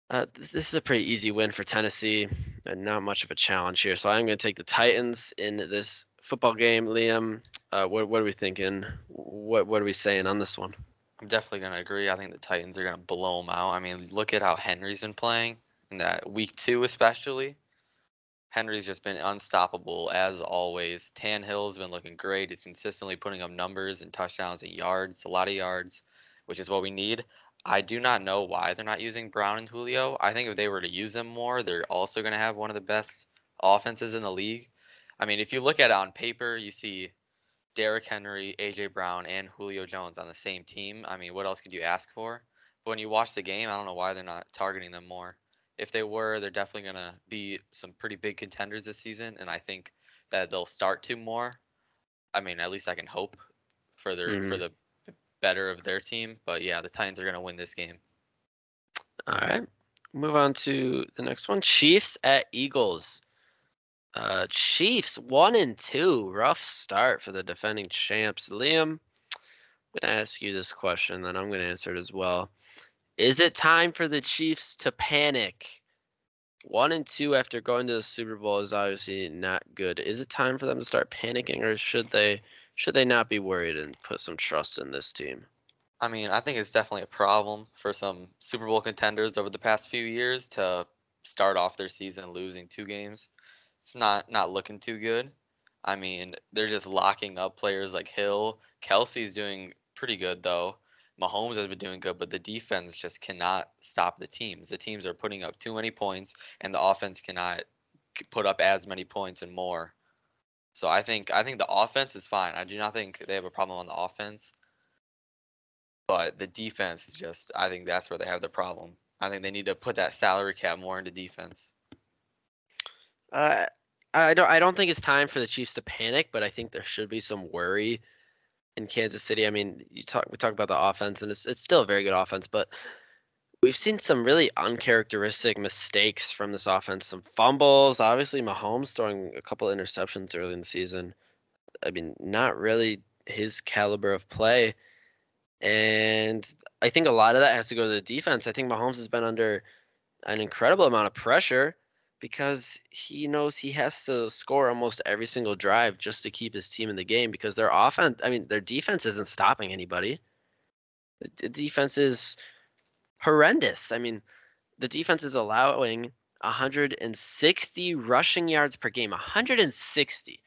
Uh, this is a pretty easy win for Tennessee, and not much of a challenge here. So I'm going to take the Titans in this football game. Liam, uh, what what are we thinking? What what are we saying on this one? I'm definitely gonna agree. I think the Titans are gonna blow them out. I mean, look at how Henry's been playing in that week two, especially. Henry's just been unstoppable as always. Tannehill's been looking great. He's consistently putting up numbers and touchdowns and yards, a lot of yards, which is what we need. I do not know why they're not using Brown and Julio. I think if they were to use them more, they're also going to have one of the best offenses in the league. I mean, if you look at it on paper, you see Derrick Henry, AJ Brown, and Julio Jones on the same team. I mean, what else could you ask for? But when you watch the game, I don't know why they're not targeting them more. If they were, they're definitely going to be some pretty big contenders this season, and I think that they'll start to more. I mean, at least I can hope for their for Mhm. the better of their team. But yeah, the Titans are going to win this game. All right. Move on to the next one. Chiefs at Eagles. Uh, Chiefs one and two. Rough start for the defending champs. Liam, I'm gonna ask you this question, then I'm gonna answer it as well. Is it time for the Chiefs to panic? One and two after going to the Super Bowl is obviously not good. Is it time for them to start panicking, or should they should they not be worried and put some trust in this team? I mean, I think it's definitely a problem for some Super Bowl contenders over the past few years to start off their season losing two games. It's not not looking too good. I mean, they're just locking up players like Hill. Kelce's doing pretty good though. Mahomes has been doing good, but the defense just cannot stop the teams. The teams are putting up too many points, and the offense cannot put up as many points and more. So I think I think the offense is fine. I do not think they have a problem on the offense. But the defense is just I think that's where they have the problem. I think they need to put that salary cap more into defense. Uh, I don't. I don't think it's time for the Chiefs to panic, but I think there should be some worry in Kansas City. I mean, you talk. We talk about the offense, and it's it's still a very good offense, but we've seen some really uncharacteristic mistakes from this offense. Some fumbles. Obviously, Mahomes throwing a couple interceptions early in the season. I mean, not really his caliber of play, and I think a lot of that has to go to the defense. I think Mahomes has been under an incredible amount of pressure because he knows he has to score almost every single drive just to keep his team in the game because their offense I mean their defense isn't stopping anybody. The, defense is horrendous. I mean, the defense is allowing 160 rushing yards per game, 160.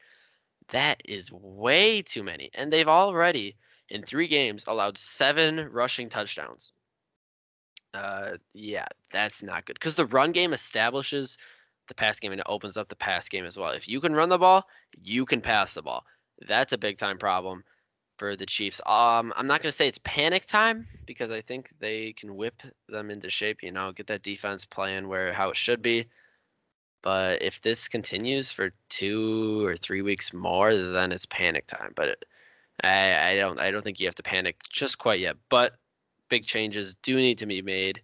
that is way too many. And they've already, in three games, allowed seven rushing touchdowns. Uh, yeah, that's not good because the run game establishes the pass game and it opens up the pass game as well. If you can run the ball, you can pass the ball. That's a big time problem for the Chiefs. Um, I'm not going to say it's panic time because I think they can whip them into shape. You know, get that defense playing where how it should be. But if this continues for two or three weeks more, then it's panic time. But it, I, I don't I don't think you have to panic just quite yet. But big changes do need to be made.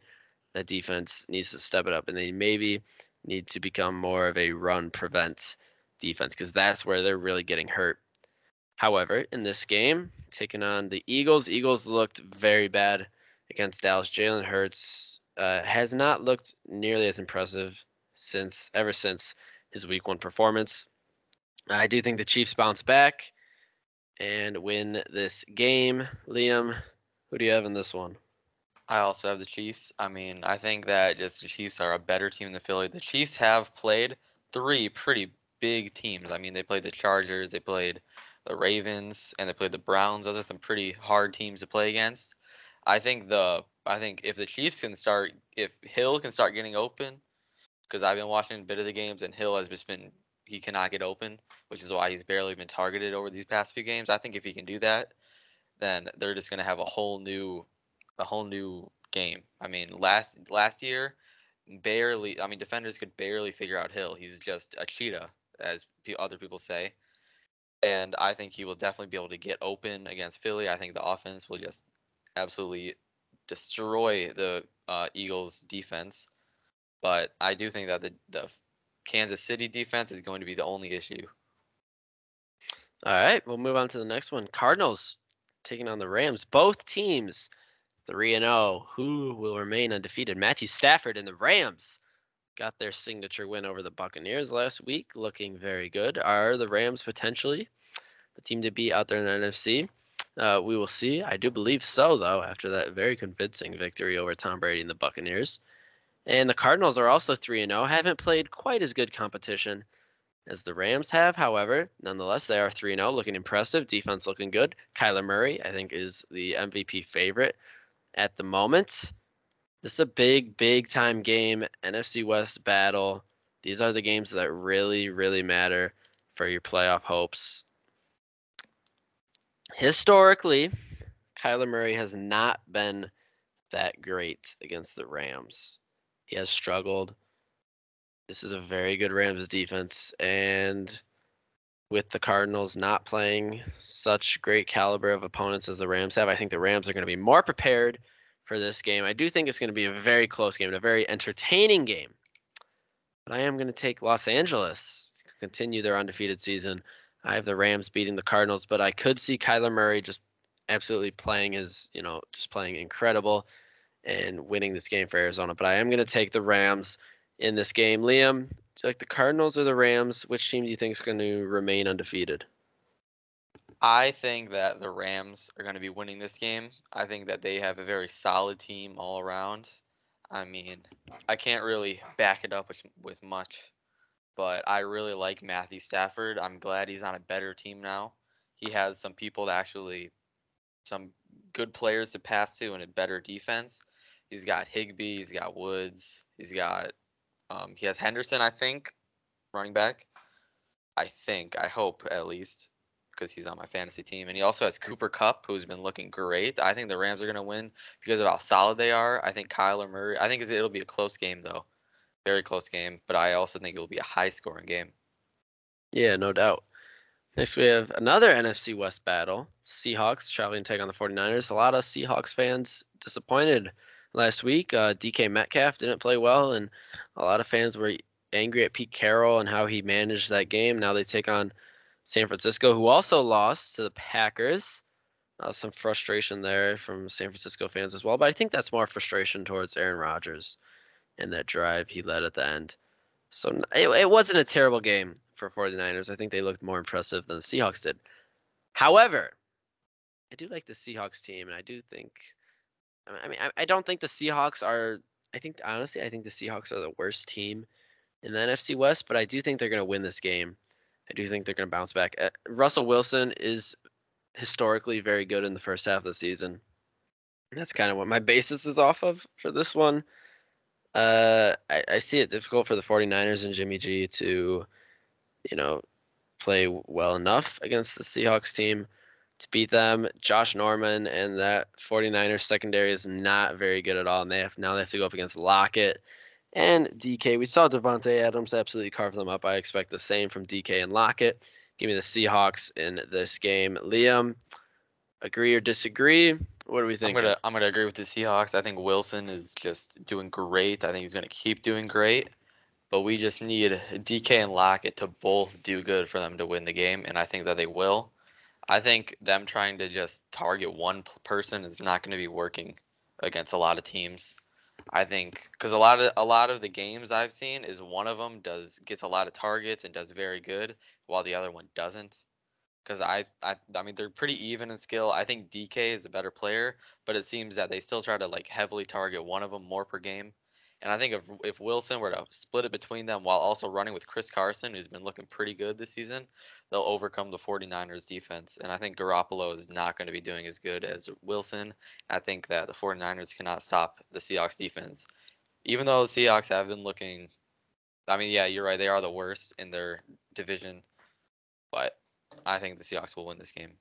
That defense needs to step it up, and they maybe need to become more of a run prevent defense because that's where they're really getting hurt. However, in this game, taking on the Eagles, Eagles looked very bad against Dallas. Jalen Hurts uh, has not looked nearly as impressive since ever since his Week One performance. I do think the Chiefs bounce back and win this game. Liam, who do you have in this one? I also have the Chiefs. I mean, I think that just the Chiefs are a better team than the Philly. The Chiefs have played three pretty big teams. I mean, they played the Chargers, they played the Ravens, and they played the Browns. Those are some pretty hard teams to play against. I think the I think if the Chiefs can start, if Hill can start getting open, because I've been watching a bit of the games and Hill has just been he cannot get open, which is why he's barely been targeted over these past few games. I think if he can do that, then they're just gonna have a whole new a whole new game. I mean, last last year, barely. I mean, defenders could barely figure out Hill. He's just a cheetah, as other people say. And I think he will definitely be able to get open against Philly. I think the offense will just absolutely destroy the uh, Eagles' defense. But I do think that the, the Kansas City defense is going to be the only issue. All right, we'll move on to the next one. Cardinals taking on the Rams. Both teams 3 and 0. Who will remain undefeated? Matthew Stafford and the Rams got their signature win over the Buccaneers last week, looking very good. Are the Rams potentially the team to beat out there in the NFC? Uh, we will see. I do believe so, though, after that very convincing victory over Tom Brady and the Buccaneers. And the Cardinals are also 3 0, haven't played quite as good competition as the Rams have. However, nonetheless, they are 3 0, looking impressive. Defense looking good. Kyler Murray, I think, is the MVP favorite at the moment. This is a big, big time game. NFC West battle. These are the games that really, really matter for your playoff hopes. Historically, Kyler Murray has not been that great against the Rams. He has struggled. This is a very good Rams defense, and with the Cardinals not playing such great caliber of opponents as the Rams have, I think the Rams are going to be more prepared for this game. I do think it's going to be a very close game and a very entertaining game. But I am going to take Los Angeles to continue their undefeated season. I have the Rams beating the Cardinals, but I could see Kyler Murray just absolutely playing his, you know, just playing incredible and winning this game for Arizona. But I am going to take the Rams in this game. Liam, like the Cardinals or the Rams, which team do you think is going to remain undefeated? I think that the Rams are going to be winning this game. I think that they have a very solid team all around. I mean, I can't really back it up with, with much, but I really like Matthew Stafford. I'm glad he's on a better team now. He has some people to actually, some good players to pass to and a better defense. He's got Higbee, he's got Woods, he's got, um, he has Henderson, I think, running back. I think, I hope at least because he's on my fantasy team. And he also has Cooper Kupp, who's been looking great. I think the Rams are going to win because of how solid they are. I think Kyler Murray. I think it'll be a close game though, very close game. But I also think it will be a high scoring game. Yeah, no doubt. Next, we have another NFC West battle. Seahawks traveling to take on the 49ers. A lot of Seahawks fans disappointed last week. Uh, DK Metcalf didn't play well, and a lot of fans were angry at Pete Carroll and how he managed that game. Now they take on San Francisco, who also lost to the Packers. Uh, some frustration there from San Francisco fans as well, but I think that's more frustration towards Aaron Rodgers and that drive he led at the end. So it, it wasn't a terrible game for 49ers. I think they looked more impressive than the Seahawks did. However, I do like the Seahawks team, and I do think, I mean, I, I don't think the Seahawks are, I think, honestly, I think the Seahawks are the worst team in the NFC West, but I do think they're going to win this game. I do think they're going to bounce back. Uh, Russell Wilson is historically very good in the first half of the season. That's kind of what my basis is off of for this one. Uh, I, I see it difficult for the 49ers and Jimmy G to, you know, play well enough against the Seahawks team to beat them. Josh Norman and that 49ers secondary is not very good at all. And they have now they have to go up against Lockett and DK. We saw Davante Adams absolutely carve them up. I expect the same from DK and Lockett. Give me the Seahawks in this game. Liam, agree or disagree? What do we think? I'm gonna I'm gonna agree with the Seahawks. I think Wilson is just doing great. I think he's gonna keep doing great. But we just need DK and Lockett to both do good for them to win the game, and I think that they will. I think them trying to just target one person is not going to be working against a lot of teams. I think because a lot of a lot of the games I've seen is one of them does gets a lot of targets and does very good, while the other one doesn't. Because I, I I mean they're pretty even in skill. I think DK is a better player, but it seems that they still try to like heavily target one of them more per game. And I think if if Wilson were to split it between them while also running with Chris Carson, who's been looking pretty good this season, they'll overcome the 49ers defense. And I think Garoppolo is not going to be doing as good as Wilson. I think that the 49ers cannot stop the Seahawks defense. Even though the Seahawks have been looking I mean, yeah, you're right. They are the worst in their division, but I think the Seahawks will win this game.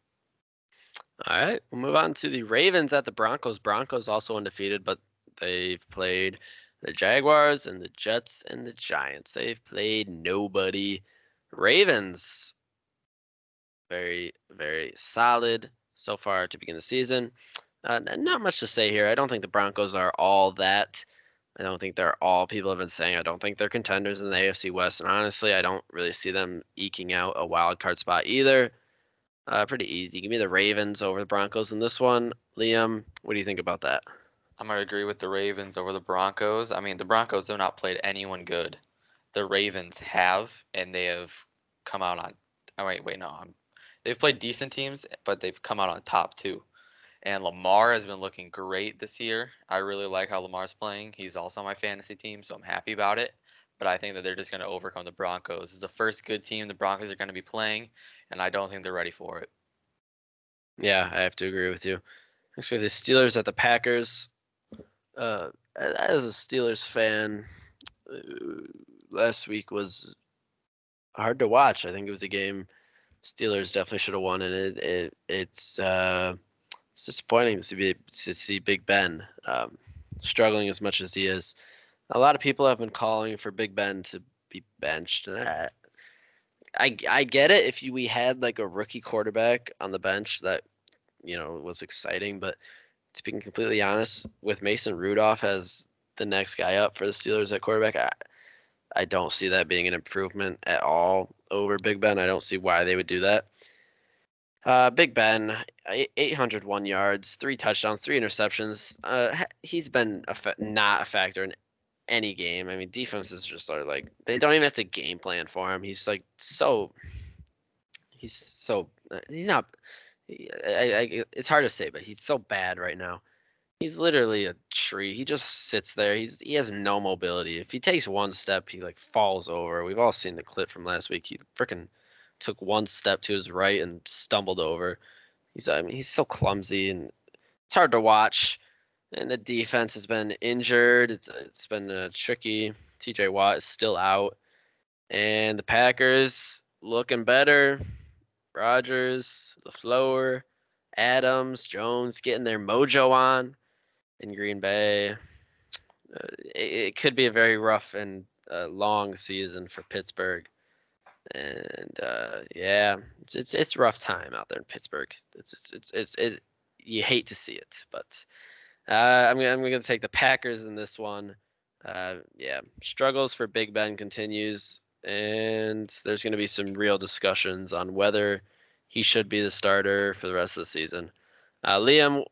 All right, we'll move on to the Ravens at the Broncos. Broncos also undefeated, but they've played the Jaguars and the Jets and the Giants. They've played nobody. Ravens, very, very solid so far to begin the season. Uh, not much to say here. I don't think the Broncos are all that. I don't think they're all people have been saying. I don't think they're contenders in the AFC West. And honestly, I don't really see them eking out a wild card spot either. Uh, pretty easy. Give me the Ravens over the Broncos in this one. Liam, what do you think about that? I'm gonna agree with the Ravens over the Broncos. I mean, the Broncos have not played anyone good. The Ravens have, and they have come out on. Oh wait, wait, no. I'm, they've played decent teams, but they've come out on top too. And Lamar has been looking great this year. I really like how Lamar's playing. He's also on my fantasy team, so I'm happy about it. But I think that they're just going to overcome the Broncos. It's the first good team the Broncos are going to be playing, and I don't think they're ready for it. Yeah, I have to agree with you. Actually, the Steelers at the Packers uh, as a Steelers fan, uh, last week was hard to watch. I think it was a game Steelers definitely should have won, and it, it it's uh, it's disappointing to see to see Big Ben um, struggling as much as he is. A lot of people have been calling for Big Ben to be benched, and I, I, I get it if you, we had like a rookie quarterback on the bench that you know was exciting, but to be completely honest, with Mason Rudolph as the next guy up for the Steelers at quarterback, I, I don't see that being an improvement at all over Big Ben. I don't see why they would do that. Uh, Big Ben, 801 yards, three touchdowns, three interceptions. Uh, he's been a fa- not a factor in any game. I mean, defenses just are like they don't even have to game plan for him. He's like so. He's so uh, he's not I, I, it's hard to say, but he's so bad right now. He's literally a tree. He just sits there. He's he has no mobility. If he takes one step, he like falls over. We've all seen the clip from last week. He freaking took one step to his right and stumbled over. He's I mean he's so clumsy and it's hard to watch. And the defense has been injured. It's it's been uh, tricky. T.J. Watt is still out, and the Packers looking better. Rodgers, LaFleur, Adams, Jones getting their mojo on in Green Bay. Uh, it, it, could be a very rough and uh, long season for Pittsburgh. And uh, yeah, it's, it's it's rough time out there in Pittsburgh. It's it's it's, it's it, you hate to see it, but uh, I'm I'm going to take the Packers in this one. Uh, yeah, struggles for Big Ben continues and there's going to be some real discussions on whether he should be the starter for the rest of the season. Uh, Liam,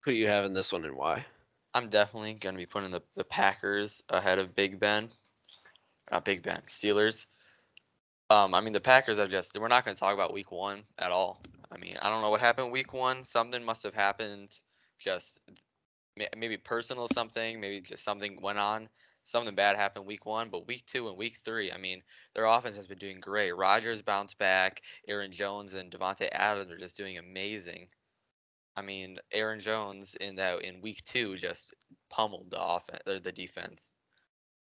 who do you have in this one and why? I'm definitely going to be putting the, the Packers ahead of Big Ben. Not Big Ben, Steelers. Um, I mean, the Packers are just, we're not going to talk about week one at all. I mean, I don't know what happened week one. Something must have happened. Just maybe personal something, maybe just something went on something bad happened week one, but week two and week three, I mean, their offense has been doing great. Rodgers bounced back. Aaron Jones and Davante Adams are just doing amazing. I mean, Aaron Jones in that in week two just pummeled the offense or the defense,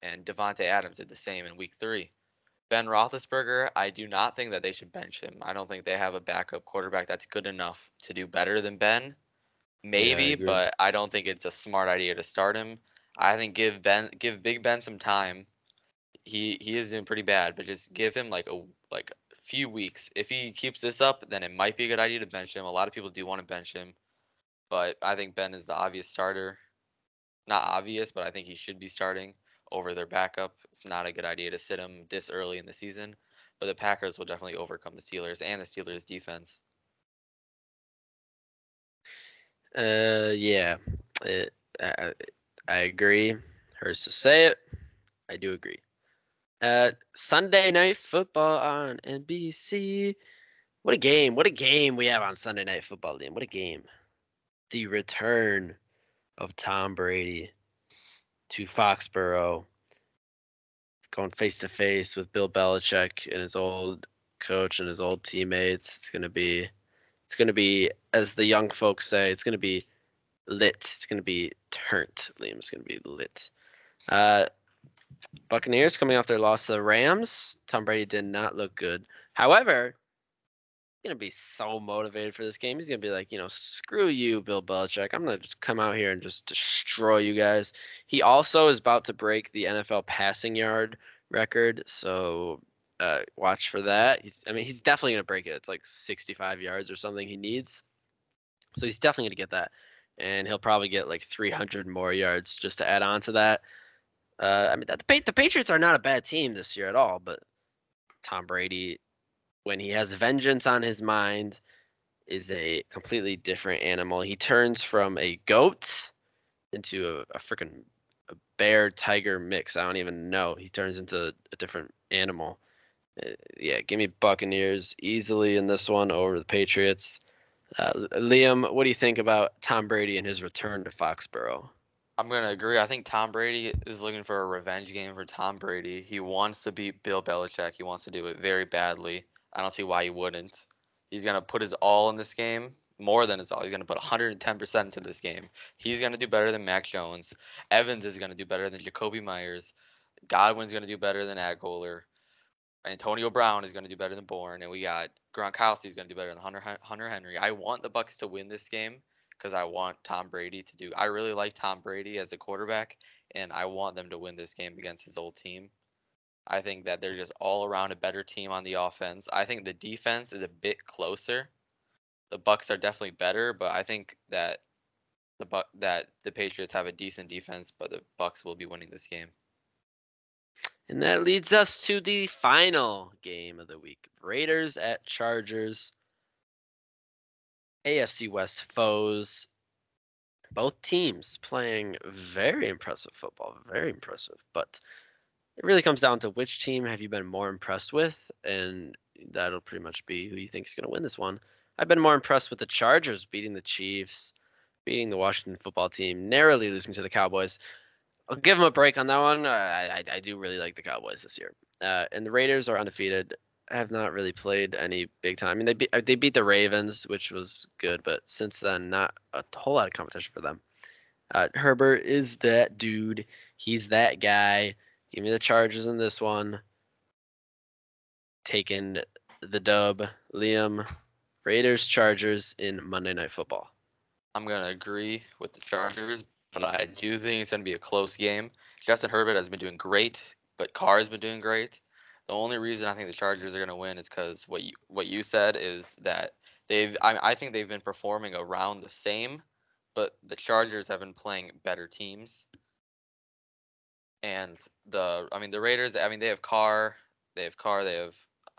and Davante Adams did the same in week three. Ben Roethlisberger, I do not think that they should bench him. I don't think they have a backup quarterback that's good enough to do better than Ben. Maybe, agree. but I don't think it's a smart idea to start him. I think give Ben, give Big Ben some time. He he is doing pretty bad, but just give him like a like a few weeks. If he keeps this up, then it might be a good idea to bench him. A lot of people do want to bench him, but I think Ben is the obvious starter. Not obvious, but I think he should be starting over their backup. It's not a good idea to sit him this early in the season, but the Packers will definitely overcome the Steelers and the Steelers defense. Uh, yeah, it, I, I agree. Hurts to say it. I do agree. Uh, Sunday night football on NBC. What a game! What a game we have on Sunday night football, Liam. What a game! The return of Tom Brady to Foxborough, going face to face with Bill Belichick and his old coach and his old teammates. It's gonna be, it's gonna be, as the young folks say, it's gonna be lit. It's gonna be turnt. Liam, it's gonna be lit. Uh, Buccaneers coming off their loss to the Rams. Tom Brady did not look good. However, he's gonna be so motivated for this game. He's gonna be like, you know, screw you, Bill Belichick. I'm gonna just come out here and just destroy you guys. He also is about to break the NFL passing yard record, so uh, watch for that. He's, I mean, he's definitely gonna break it. It's like 65 yards or something he needs, so he's definitely gonna get that, and he'll probably get like 300 more yards just to add on to that. Uh, I mean, the, the Patriots are not a bad team this year at all, but Tom Brady, when he has vengeance on his mind, is a completely different animal. He turns from a goat into a, a freaking a bear tiger mix. I don't even know. He turns into a different animal. Uh, yeah, give me Buccaneers easily in this one over the Patriots. Uh, Liam, what do you think about Tom Brady and his return to Foxborough? I'm gonna agree. I think Tom Brady is looking for a revenge game for Tom Brady. He wants to beat Bill Belichick. He wants to do it very badly. I don't see why he wouldn't. He's gonna put his all in this game, more than his all. He's gonna put 110% into this game. He's gonna do better than Mac Jones. Evans is gonna do better than Jakobi Meyers. Godwin's gonna do better than Agholor. Antonio Brown is gonna do better than Bourne, and we got Gronkowski is gonna do better than Hunter Hunter Henry. I want the Bucs to win this game because I want Tom Brady to do. I really like Tom Brady as a quarterback, and I want them to win this game against his old team. I think that they're just all around a better team on the offense. I think the defense is a bit closer. The Bucs are definitely better, but I think that the Buck that the Patriots have a decent defense, but the Bucs will be winning this game. And that leads us to the final game of the week Raiders at Chargers. AFC West foes. Both teams playing very impressive football, very impressive. But it really comes down to which team have you been more impressed with, and that'll pretty much be who you think is going to win this one. I've been more impressed with the Chargers beating the Chiefs, beating the Washington football team, narrowly losing to the Cowboys. I'll give them a break on that one. I, I, I do really like the Cowboys this year. Uh, and the Raiders are undefeated. Have not really played any big time. I mean, they beat, they beat the Ravens, which was good, but since then, not a whole lot of competition for them. Uh, Herbert is that dude. He's that guy. Give me the Chargers in this one. Taking the dub. Liam, Raiders, Chargers in Monday Night Football. I'm gonna agree with the Chargers, but I do think it's gonna be a close game. Justin Herbert has been doing great, but Carr has been doing great. The only reason I think the Chargers are gonna win is because what you what you said is that they've I, I think they've been performing around the same, but the Chargers have been playing better teams. And the I mean the Raiders I mean they have Carr, they have Carr, they have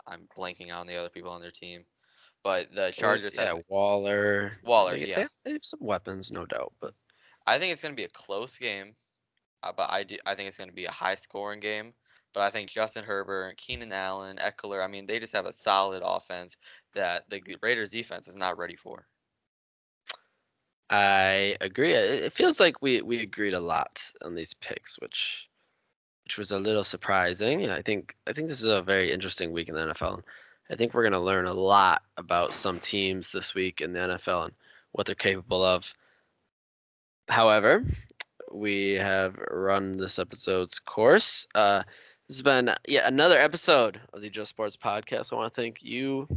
I'm blanking on the other people on their team, but the Chargers yeah, have Waller. Waller, They- yeah. They have, they have some weapons, no doubt, but I think it's going to be a close game, uh, but I do, I think it's going to be a high scoring game. But I think Justin Herbert, Keenan Allen, Ekeler, I mean, they just have a solid offense that the Raiders defense is not ready for. I agree. It feels like we we agreed a lot on these picks, which which was a little surprising. I think I think this is a very interesting week in the NFL. I think we're going to learn a lot about some teams this week in the NFL and what they're capable of. However, we have run this episode's course. Uh, this has been yet another episode of the Just Sports Podcast. I want to thank you,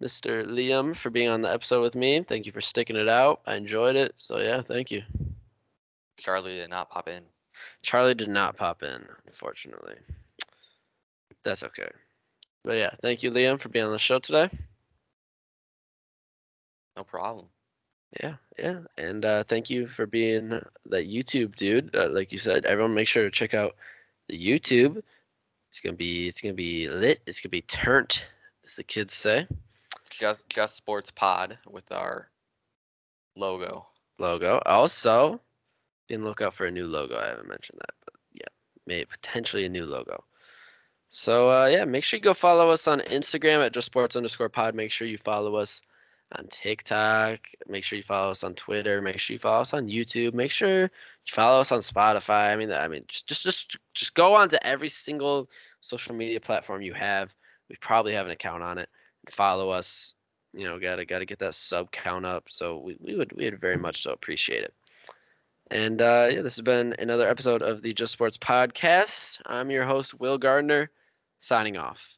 Mr. Liam, for being on the episode with me. Thank you for sticking it out. I enjoyed it. So yeah, thank you. Charlie did not pop in. Charlie did not pop in, unfortunately. That's okay. But yeah, thank you, Liam, for being on the show today. No problem. Yeah, yeah, and uh, thank you for being that YouTube dude. Uh, like you said, everyone, make sure to check out the YouTube. It's gonna be, it's gonna be lit. It's gonna be turnt, as the kids say. Just Just Sports Pod with our logo. Logo. Also, be on the lookout for a new logo. I haven't mentioned that, but yeah, maybe potentially a new logo. So uh, yeah, make sure you go follow us on Instagram at just sports underscore pod. Make sure you follow us on TikTok. Make sure you follow us on Twitter. Make sure you follow us on YouTube. Make sure you follow us on Spotify. I mean, I mean, just just just just go on to every single social media platform you have. We probably have an account on it. Follow us. You know, gotta gotta get that sub count up. So we, we would we would very much so appreciate it. And uh, yeah, this has been another episode of the Just Sports Podcast. I'm your host, Will Gardner, signing off.